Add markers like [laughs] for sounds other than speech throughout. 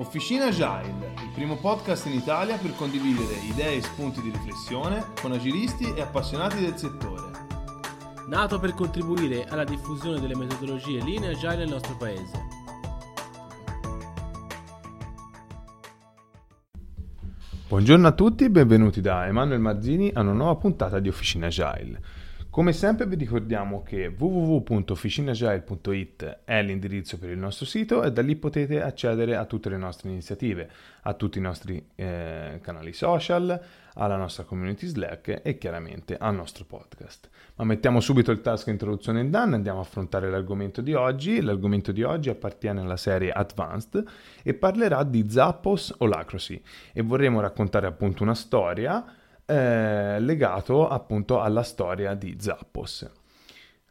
Officina Agile, il primo podcast in Italia per condividere idee e spunti di riflessione con agilisti e appassionati del settore. Nato per contribuire alla diffusione delle metodologie linee agile nel nostro paese. Buongiorno a tutti e benvenuti da Emanuele Marzini a una nuova puntata di Officina Agile. Come sempre vi ricordiamo che www.officinagile.it è l'indirizzo per il nostro sito e da lì potete accedere a tutte le nostre iniziative, a tutti i nostri eh, canali social, alla nostra community Slack e chiaramente al nostro podcast. Ma mettiamo subito il task introduzione in e andiamo a affrontare l'argomento di oggi. L'argomento di oggi appartiene alla serie Advanced e parlerà di Zappos Holacracy e vorremmo raccontare appunto una storia eh, legato appunto alla storia di Zappos.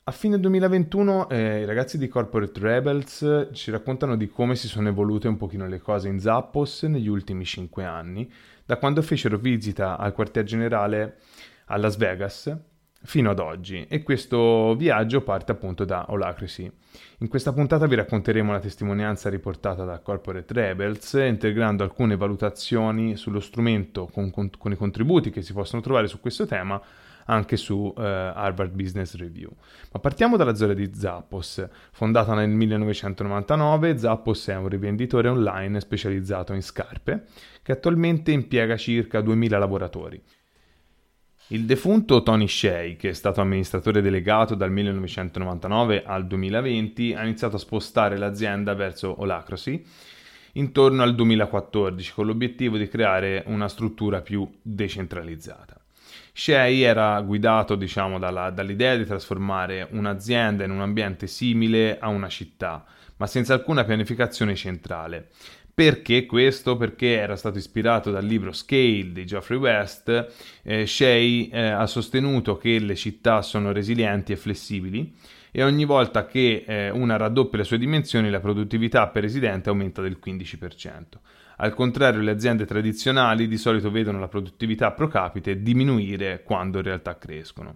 A fine 2021 eh, i ragazzi di Corporate Rebels ci raccontano di come si sono evolute un pochino le cose in Zappos negli ultimi 5 anni, da quando fecero visita al quartier generale a Las Vegas fino ad oggi e questo viaggio parte appunto da Holacracy. In questa puntata vi racconteremo la testimonianza riportata da Corporate Rebels, integrando alcune valutazioni sullo strumento con, con, con i contributi che si possono trovare su questo tema anche su uh, Harvard Business Review. Ma partiamo dalla storia di Zappos. Fondata nel 1999, Zappos è un rivenditore online specializzato in scarpe che attualmente impiega circa 2000 lavoratori. Il defunto Tony Shea, che è stato amministratore delegato dal 1999 al 2020, ha iniziato a spostare l'azienda verso Holacracy intorno al 2014 con l'obiettivo di creare una struttura più decentralizzata. Shea era guidato diciamo, dalla, dall'idea di trasformare un'azienda in un ambiente simile a una città, ma senza alcuna pianificazione centrale. Perché questo? Perché era stato ispirato dal libro Scale di Geoffrey West. Eh, Shea eh, ha sostenuto che le città sono resilienti e flessibili e ogni volta che eh, una raddoppia le sue dimensioni la produttività per residente aumenta del 15%. Al contrario, le aziende tradizionali di solito vedono la produttività pro capite diminuire quando in realtà crescono.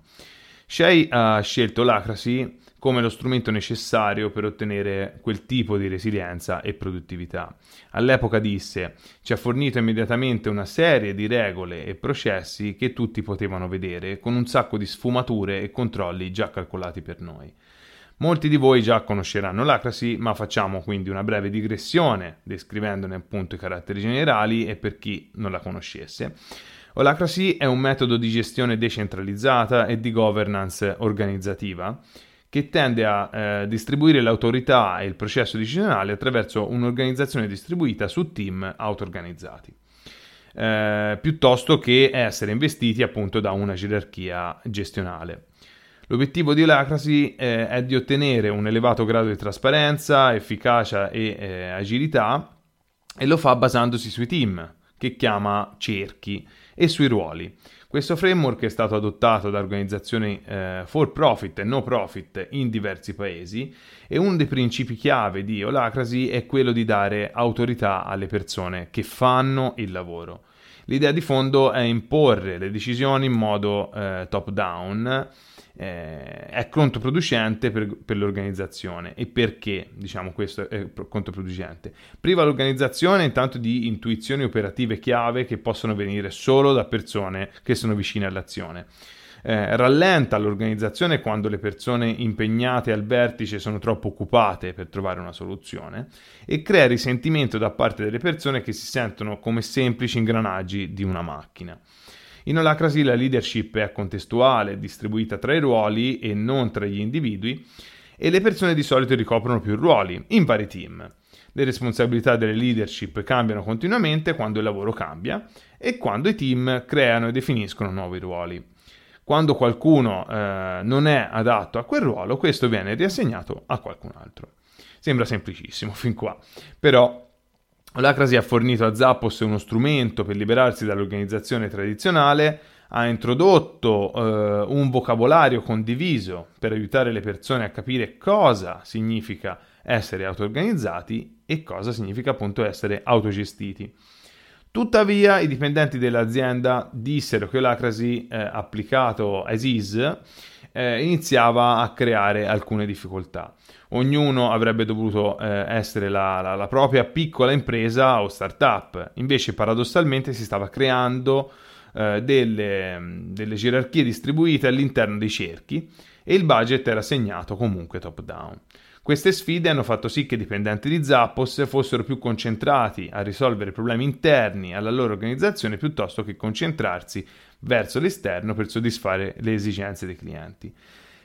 Shea ha scelto l'Acracy come lo strumento necessario per ottenere quel tipo di resilienza e produttività. All'epoca disse: Ci ha fornito immediatamente una serie di regole e processi che tutti potevano vedere, con un sacco di sfumature e controlli già calcolati per noi. Molti di voi già conosceranno l'Acracy, ma facciamo quindi una breve digressione descrivendone appunto i caratteri generali e per chi non la conoscesse. Holacracy è un metodo di gestione decentralizzata e di governance organizzativa che tende a eh, distribuire l'autorità e il processo decisionale attraverso un'organizzazione distribuita su team auto-organizzati, eh, piuttosto che essere investiti appunto da una gerarchia gestionale. L'obiettivo di Holacracy eh, è di ottenere un elevato grado di trasparenza, efficacia e eh, agilità e lo fa basandosi sui team, che chiama cerchi, e sui ruoli. Questo framework è stato adottato da organizzazioni eh, for profit e no profit in diversi paesi e uno dei principi chiave di Holacracy è quello di dare autorità alle persone che fanno il lavoro. L'idea di fondo è imporre le decisioni in modo eh, top down eh, è controproducente per, per, l'organizzazione. E perché diciamo questo è controproducente? Priva l'organizzazione intanto di intuizioni operative chiave che possono venire solo da persone che sono vicine all'azione. Eh, rallenta l'organizzazione quando le persone impegnate al vertice sono troppo occupate per trovare una soluzione e crea risentimento da parte delle persone che si sentono come semplici ingranaggi di una macchina. In Holacracy la leadership è contestuale, distribuita tra i ruoli e non tra gli individui, e le persone di solito ricoprono più ruoli, in vari team. Le responsabilità delle leadership cambiano continuamente quando il lavoro cambia e quando i team creano e definiscono nuovi ruoli. Quando qualcuno eh, non è adatto a quel ruolo, questo viene riassegnato a qualcun altro. Sembra semplicissimo [laughs] fin qua, però Olacrasi ha fornito a Zappos uno strumento per liberarsi dall'organizzazione tradizionale, ha introdotto eh, un vocabolario condiviso per aiutare le persone a capire cosa significa essere auto-organizzati e cosa significa appunto essere autogestiti. Tuttavia i dipendenti dell'azienda dissero che l'Acrasi eh, applicato as is eh, iniziava a creare alcune difficoltà. Ognuno avrebbe dovuto eh, essere la, la, la, propria piccola impresa o startup, invece paradossalmente si stava creando eh, delle, delle gerarchie distribuite all'interno dei cerchi e il budget era segnato comunque top down. Queste sfide hanno fatto sì che i dipendenti di Zappos fossero più concentrati a risolvere problemi interni alla loro organizzazione piuttosto che concentrarsi verso l'esterno per soddisfare le esigenze dei clienti.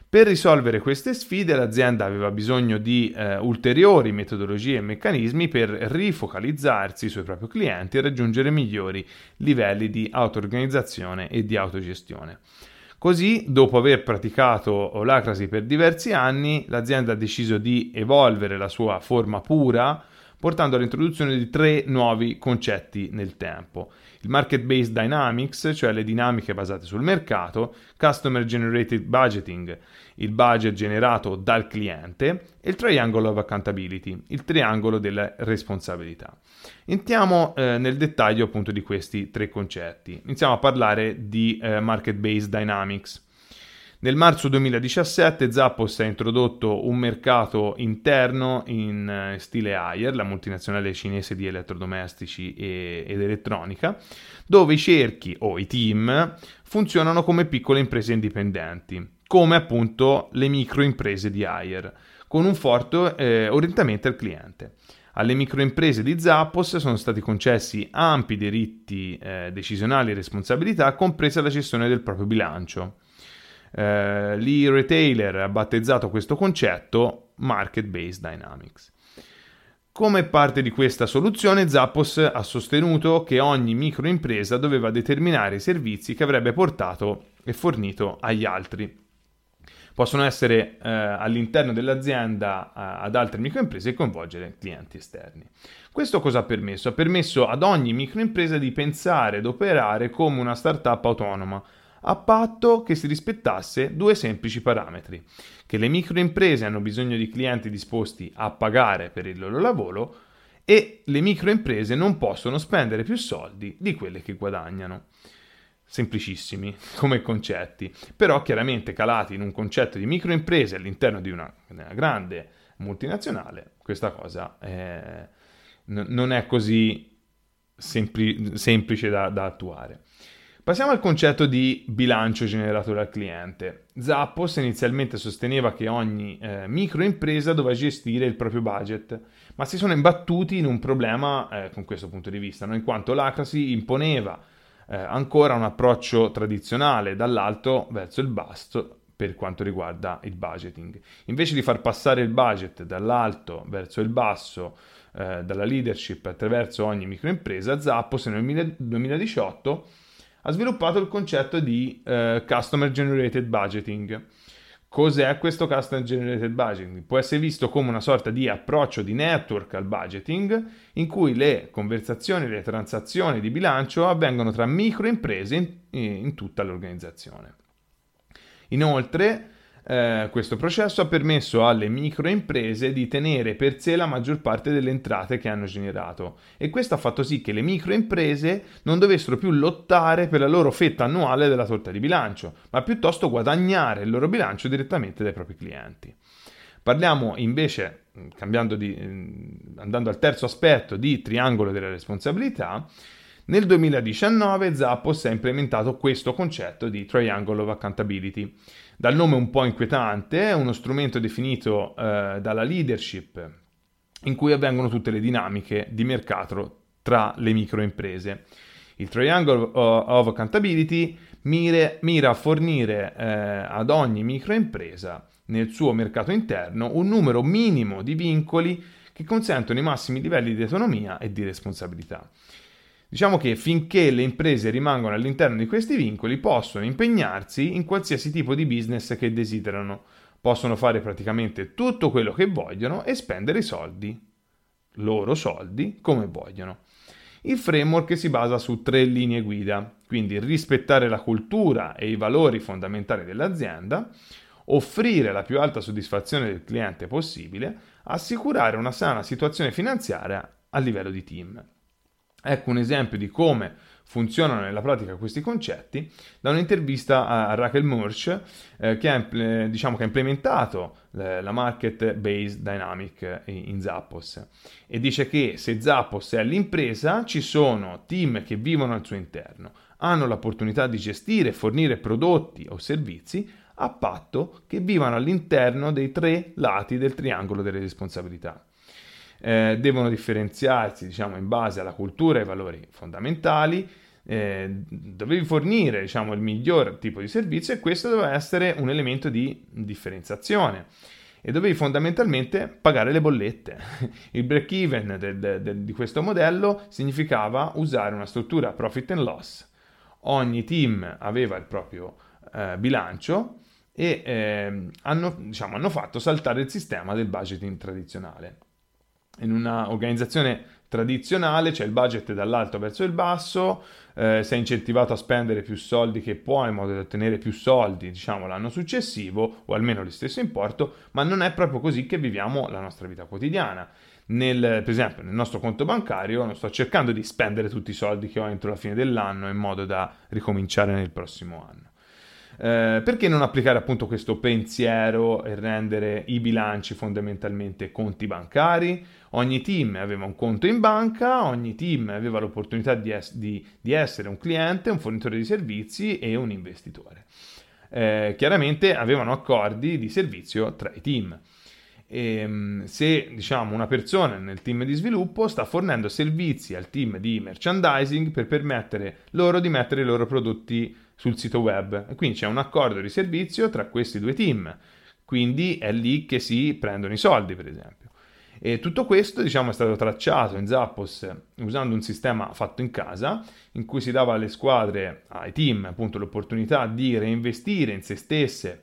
Per risolvere queste sfide l'azienda aveva bisogno di eh, ulteriori metodologie e meccanismi per rifocalizzarsi sui propri clienti e raggiungere migliori livelli di auto-organizzazione e di autogestione. Così, dopo aver praticato Olacrasi per diversi anni, l'azienda ha deciso di evolvere la sua forma pura, portando all'introduzione di tre nuovi concetti nel tempo. Il Market Based Dynamics, cioè le dinamiche basate sul mercato, Customer Generated Budgeting, il budget generato dal cliente, e il Triangle of Accountability, il triangolo della responsabilità. Entriamo eh, nel dettaglio appunto di questi tre concetti. Iniziamo a parlare di eh, Market Based Dynamics. Nel marzo 2017 Zappos ha introdotto un mercato interno in eh, stile Haier, la multinazionale cinese di elettrodomestici e, ed elettronica, dove i cerchi o i team funzionano come piccole imprese indipendenti, come appunto le microimprese di Haier, con un forte eh, orientamento al cliente. Alle microimprese di Zappos sono stati concessi ampi diritti eh, decisionali e responsabilità, compresa la gestione del proprio bilancio. Eh, L'e-retailer ha battezzato questo concetto Market Based Dynamics. Come parte di questa soluzione, Zappos ha sostenuto che ogni microimpresa doveva determinare i servizi che avrebbe portato e fornito agli altri. Possono essere eh, all'interno dell'azienda eh, ad altre microimprese e coinvolgere clienti esterni. Questo cosa ha permesso? Ha permesso ad ogni microimpresa di pensare ed operare come una startup autonoma, a patto che si rispettasse due semplici parametri, che le microimprese hanno bisogno di clienti disposti a pagare per il loro lavoro e le microimprese non possono spendere più soldi di quelle che guadagnano. Semplicissimi [laughs] come concetti, però chiaramente calati in un concetto di microimprese all'interno di una, una grande multinazionale, questa cosa è, n- non è così sempli- semplice da, da attuare. Passiamo al concetto di bilancio generato dal cliente. Zappos inizialmente sosteneva che ogni eh, microimpresa doveva gestire il proprio budget, ma si sono imbattuti in un problema eh, con questo punto di vista, no? in quanto l'Acrasi imponeva eh, ancora un approccio tradizionale dall'alto verso il basso per quanto riguarda il budgeting. Invece di far passare il budget dall'alto verso il basso, eh, dalla leadership attraverso ogni microimpresa, Zappos nel 2018 ha sviluppato il concetto di uh, Customer Generated Budgeting. Cos'è questo Customer Generated Budgeting? Può essere visto come una sorta di approccio di network al budgeting in cui le conversazioni, le transazioni di bilancio avvengono tra microimprese in, in tutta l'organizzazione. Inoltre, eh, questo processo ha permesso alle microimprese di tenere per sé la maggior parte delle entrate che hanno generato e questo ha fatto sì che le microimprese non dovessero più lottare per la loro fetta annuale della torta di bilancio, ma piuttosto guadagnare il loro bilancio direttamente dai propri clienti. Parliamo invece, di, andando al terzo aspetto, di triangolo della responsabilità. Nel 2019 Zappos ha implementato questo concetto di Triangle of Accountability dal nome un po' inquietante, è uno strumento definito eh, dalla leadership in cui avvengono tutte le dinamiche di mercato tra le microimprese. Il Triangle of Accountability mire, mira a fornire eh, ad ogni microimpresa nel suo mercato interno un numero minimo di vincoli che consentono i massimi livelli di autonomia e di responsabilità. Diciamo che finché le imprese rimangono all'interno di questi vincoli possono impegnarsi in qualsiasi tipo di business che desiderano. possono fare praticamente tutto quello che vogliono e spendere i soldi, loro soldi, come vogliono. Il framework si basa su tre linee guida, quindi rispettare la cultura e i valori fondamentali dell'azienda, offrire la più alta soddisfazione del cliente possibile, assicurare una sana situazione finanziaria a livello di team. Ecco un esempio di come funzionano nella pratica questi concetti da un'intervista a Raquel Murch eh, che, ha, diciamo, che, ha, implementato eh, la Market Based Dynamic in Zappos. E dice che se Zappos è l'impresa ci sono team che vivono al suo interno, hanno l'opportunità di gestire e fornire prodotti o servizi a patto che vivano all'interno dei tre lati del triangolo delle responsabilità eh, devono differenziarsi diciamo, in base alla cultura e ai valori fondamentali, eh, dovevi fornire diciamo, il miglior tipo di servizio e questo doveva essere un elemento di differenziazione e dovevi fondamentalmente pagare le bollette. [laughs] Il break even di questo modello significava usare una struttura profit and loss. Ogni team aveva il proprio eh, bilancio e eh, hanno, diciamo, hanno fatto saltare il sistema del budgeting tradizionale in un'organizzazione tradizionale c'è il budget dall'alto verso il basso, eh, sei incentivato a spendere più soldi che puoi in modo da ottenere più soldi, diciamo, l'anno successivo, o almeno lo stesso importo, ma non è proprio così che viviamo la nostra vita quotidiana. Nel, per esempio, nel nostro conto bancario non sto cercando di spendere tutti i soldi che ho entro la fine dell'anno in modo da ricominciare nel prossimo anno. Eh, perché non applicare appunto questo pensiero e rendere i bilanci fondamentalmente conti bancari? Ogni team aveva un conto in banca, ogni team aveva l'opportunità di, es- di, di essere un cliente, un fornitore di servizi e un investitore. Eh, chiaramente avevano accordi di servizio tra i team. E, ehm, se diciamo una persona nel team di sviluppo sta fornendo servizi al team di merchandising per permettere loro di mettere i loro prodotti sul sito web. E quindi c'è un accordo di servizio tra questi due team. Quindi è lì che si prendono i soldi, per esempio. E tutto questo diciamo, è stato tracciato in Zappos usando un sistema fatto in casa in cui si dava alle squadre, ai team, appunto, l'opportunità di reinvestire in se stesse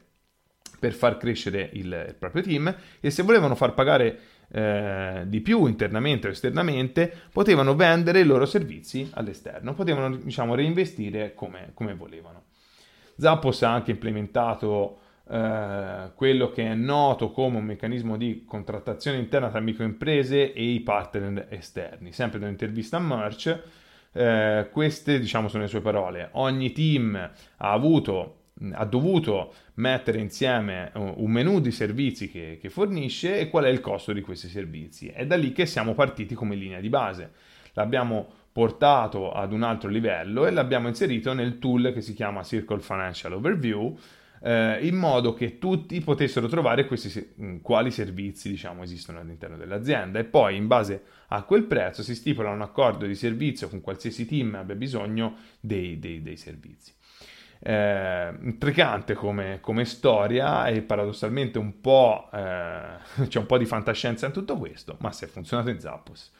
per far crescere il, il proprio team e se volevano far pagare eh, di più internamente o esternamente, potevano vendere i loro servizi all'esterno, potevano diciamo, reinvestire come, come volevano. Zappos ha anche implementato eh, quello che è noto come un meccanismo di contrattazione interna tra microimprese e i partner esterni. Sempre da un'intervista a Merch, eh, queste diciamo sono le sue parole. Ogni team ha avuto ha dovuto mettere insieme un menu di servizi che, che, fornisce e qual è il costo di questi servizi. È da lì che siamo partiti come linea di base. L'abbiamo portato ad un altro livello e l'abbiamo inserito nel tool che si chiama Circle Financial Overview eh, in modo che tutti potessero trovare questi, quali servizi diciamo, esistono all'interno dell'azienda e poi in base a quel prezzo si stipula un accordo di servizio con qualsiasi team abbia bisogno dei, dei, dei servizi. Eh, intrigante come, come, storia e paradossalmente un po' eh, [laughs] c'è un po' di fantascienza in tutto questo, ma se ha funzionato in Zappos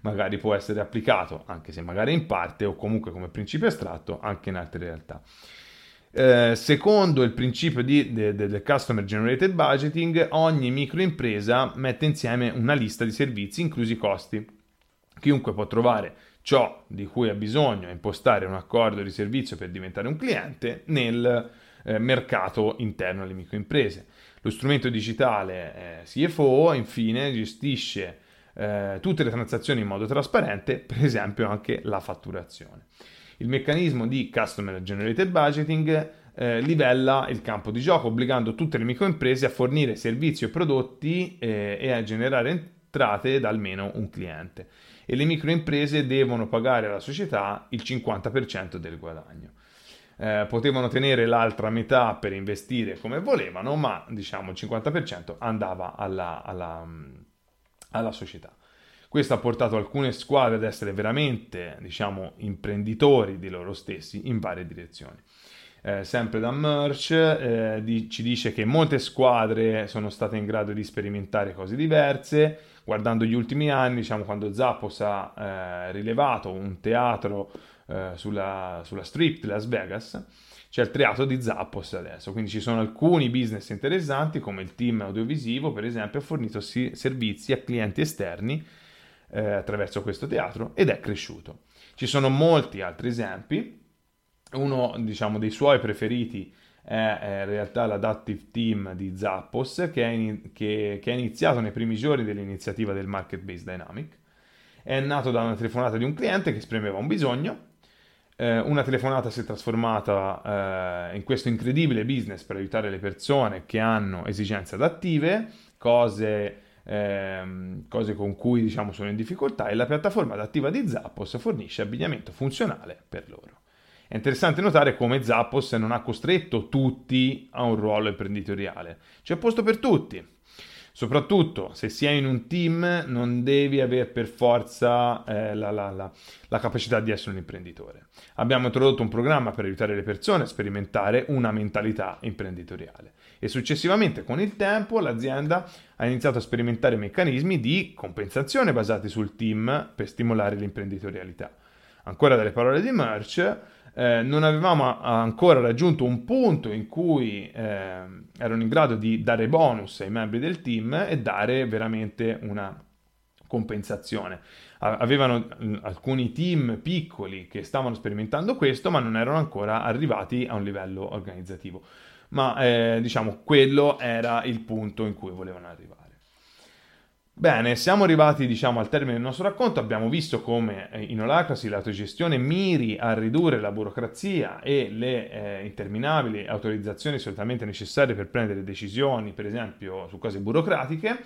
magari può essere applicato, anche se magari in parte o comunque come principio astratto, anche in altre realtà. Eh, secondo il principio di, de, de, del Customer Generated Budgeting, ogni microimpresa mette insieme una lista di servizi, inclusi i costi. Chiunque può trovare ciò di cui ha bisogno e impostare un accordo di servizio per diventare un cliente nel eh, mercato interno alle microimprese. Lo strumento digitale eh, CFO infine gestisce eh, tutte le transazioni in modo trasparente, per esempio anche la fatturazione. Il meccanismo di Customer Generated Budgeting eh, livella il campo di gioco, obbligando tutte le microimprese a fornire servizi o prodotti eh, e a generare entrate da almeno un cliente. E le microimprese devono pagare alla società il 50% del guadagno. Eh, potevano tenere l'altra metà per investire come volevano, ma diciamo il 50% andava alla, alla, alla società. Questo ha portato alcune squadre ad essere veramente, diciamo, imprenditori di loro stessi in varie direzioni. Eh, sempre da Merch eh, di, ci dice che molte squadre sono state in grado di sperimentare cose diverse. Guardando gli ultimi anni, diciamo, quando Zappos ha eh, rilevato un teatro eh, sulla, sulla strip di Las Vegas, c'è il triato di Zappos adesso, quindi ci sono alcuni business interessanti come il team audiovisivo per esempio ha fornito servizi a clienti esterni eh, attraverso questo teatro ed è cresciuto. Ci sono molti altri esempi, uno diciamo dei suoi preferiti è, in realtà l'Adaptive Team di Zappos che è, in, che, che è iniziato nei primi giorni dell'iniziativa del Market Based Dynamic. È nato da una telefonata di un cliente che esprimeva un bisogno eh, una telefonata si è trasformata eh, in questo incredibile business per aiutare le persone che hanno esigenze adattive, cose, ehm, cose con cui diciamo sono in difficoltà e la piattaforma adattiva di Zappos fornisce abbigliamento funzionale per loro. È interessante notare come Zappos non ha costretto tutti a un ruolo imprenditoriale, c'è posto per tutti. Soprattutto se si è in un team non devi avere per forza eh, la, la, la, la, capacità di essere un imprenditore. Abbiamo introdotto un programma per aiutare le persone a sperimentare una mentalità imprenditoriale e successivamente con il tempo l'azienda ha iniziato a sperimentare meccanismi di compensazione basati sul team per stimolare l'imprenditorialità. Ancora dalle parole di Merch, eh, non avevamo ancora raggiunto un punto in cui eh, erano in grado di dare bonus ai membri del team e dare veramente una compensazione. Avevano mm, alcuni team piccoli che stavano sperimentando questo, ma non erano ancora arrivati a un livello organizzativo. Ma eh, diciamo, quello era il punto in cui volevano arrivare. Bene, siamo arrivati diciamo al termine del nostro racconto, abbiamo visto come eh, in Holacracy l'autogestione miri a ridurre la burocrazia e le eh, interminabili autorizzazioni solitamente necessarie per prendere decisioni, per esempio su cose burocratiche.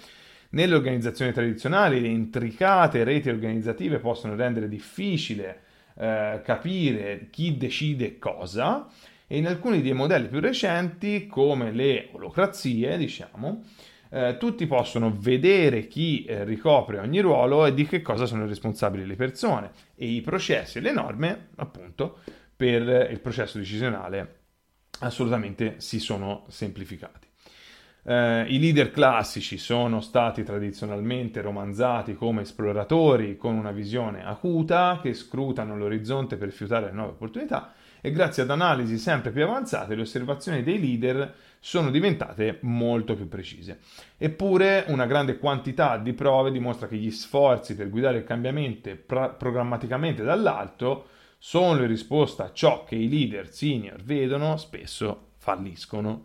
Nelle organizzazioni tradizionali le intricate reti organizzative possono rendere difficile eh, capire chi decide cosa e in alcuni dei modelli più recenti come le olocrazie, diciamo, eh, tutti possono vedere chi eh, ricopre ogni ruolo e di che cosa sono responsabili le persone e i processi e le norme, appunto, per il processo decisionale assolutamente si sono semplificati. Eh, I leader classici sono stati tradizionalmente romanzati come esploratori con una visione acuta che scrutano l'orizzonte per fiutare nuove opportunità e grazie ad analisi sempre più avanzate le osservazioni dei leader sono diventate molto più precise. Eppure una grande quantità di prove dimostra che gli sforzi per guidare il cambiamento pra- programmaticamente dall'alto sono in risposta a ciò che i leader senior vedono, spesso falliscono.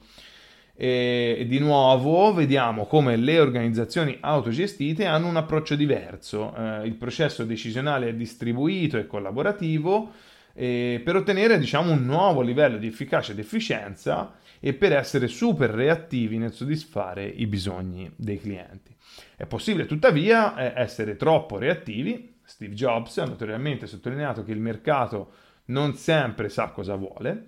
E di nuovo vediamo come le organizzazioni autogestite hanno un approccio diverso. Eh, il processo decisionale è distribuito e collaborativo eh, per ottenere diciamo, un nuovo livello di efficacia ed efficienza e per essere super reattivi nel soddisfare i bisogni dei clienti. È possibile tuttavia eh, essere troppo reattivi. Steve Jobs ha notoriamente sottolineato che il mercato non sempre sa cosa vuole.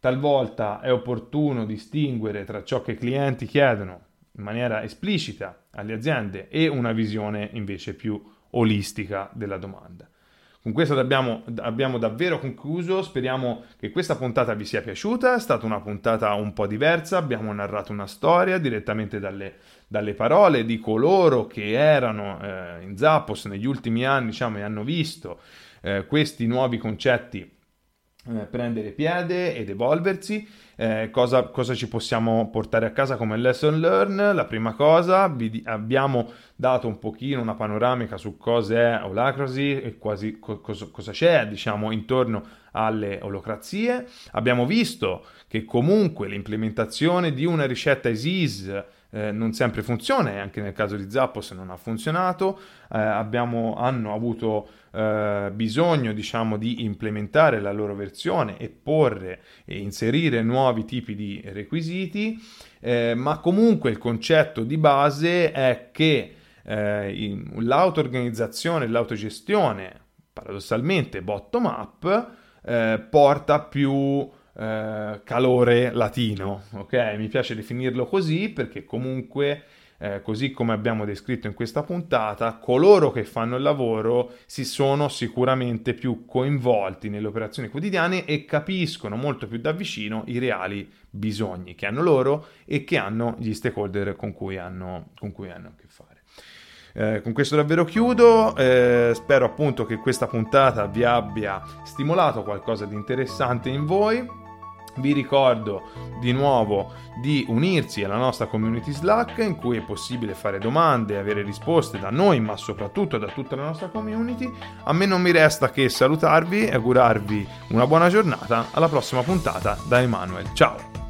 Talvolta è opportuno distinguere tra ciò che i clienti chiedono in maniera esplicita alle aziende e una visione invece più olistica della domanda. Con questo abbiamo, abbiamo, davvero concluso, speriamo che questa puntata vi sia piaciuta, è stata una puntata un po' diversa, abbiamo narrato una storia direttamente dalle, dalle parole di coloro che erano eh, in Zappos negli ultimi anni diciamo, e hanno visto eh, questi nuovi concetti eh, prendere piede ed evolversi. Eh, cosa, cosa, ci possiamo portare a casa come lesson learn? La prima cosa, vi abbiamo dato un pochino una panoramica su cosa è Holacracy e quasi co- cosa, cosa c'è, diciamo, intorno alle olocrazie. Abbiamo visto che comunque l'implementazione di una ricetta ESIS eh, non sempre funziona e anche nel caso di Zappos non ha funzionato. Eh, abbiamo, hanno avuto eh, bisogno diciamo, di implementare la loro versione e porre e inserire nuovi tipi di requisiti, eh, ma comunque il concetto di base è che eh, l'auto-organizzazione, l'autogestione, paradossalmente bottom up, eh, porta più eh, calore latino, ok? Mi piace definirlo così perché comunque, eh, così come abbiamo descritto in questa puntata, coloro che fanno il lavoro si sono sicuramente più coinvolti nelle operazioni quotidiane e capiscono molto più da vicino i reali bisogni che hanno loro e che hanno gli stakeholder con cui hanno, con cui hanno a che fare. Eh, con questo davvero chiudo, eh, spero appunto che questa puntata vi abbia stimolato qualcosa di interessante in voi Vi ricordo di nuovo di unirsi alla nostra community Slack in cui è possibile fare domande e avere risposte da noi, ma soprattutto da tutta la nostra community. A me non mi resta che salutarvi e augurarvi una buona giornata. Alla prossima puntata da Emanuel. Ciao!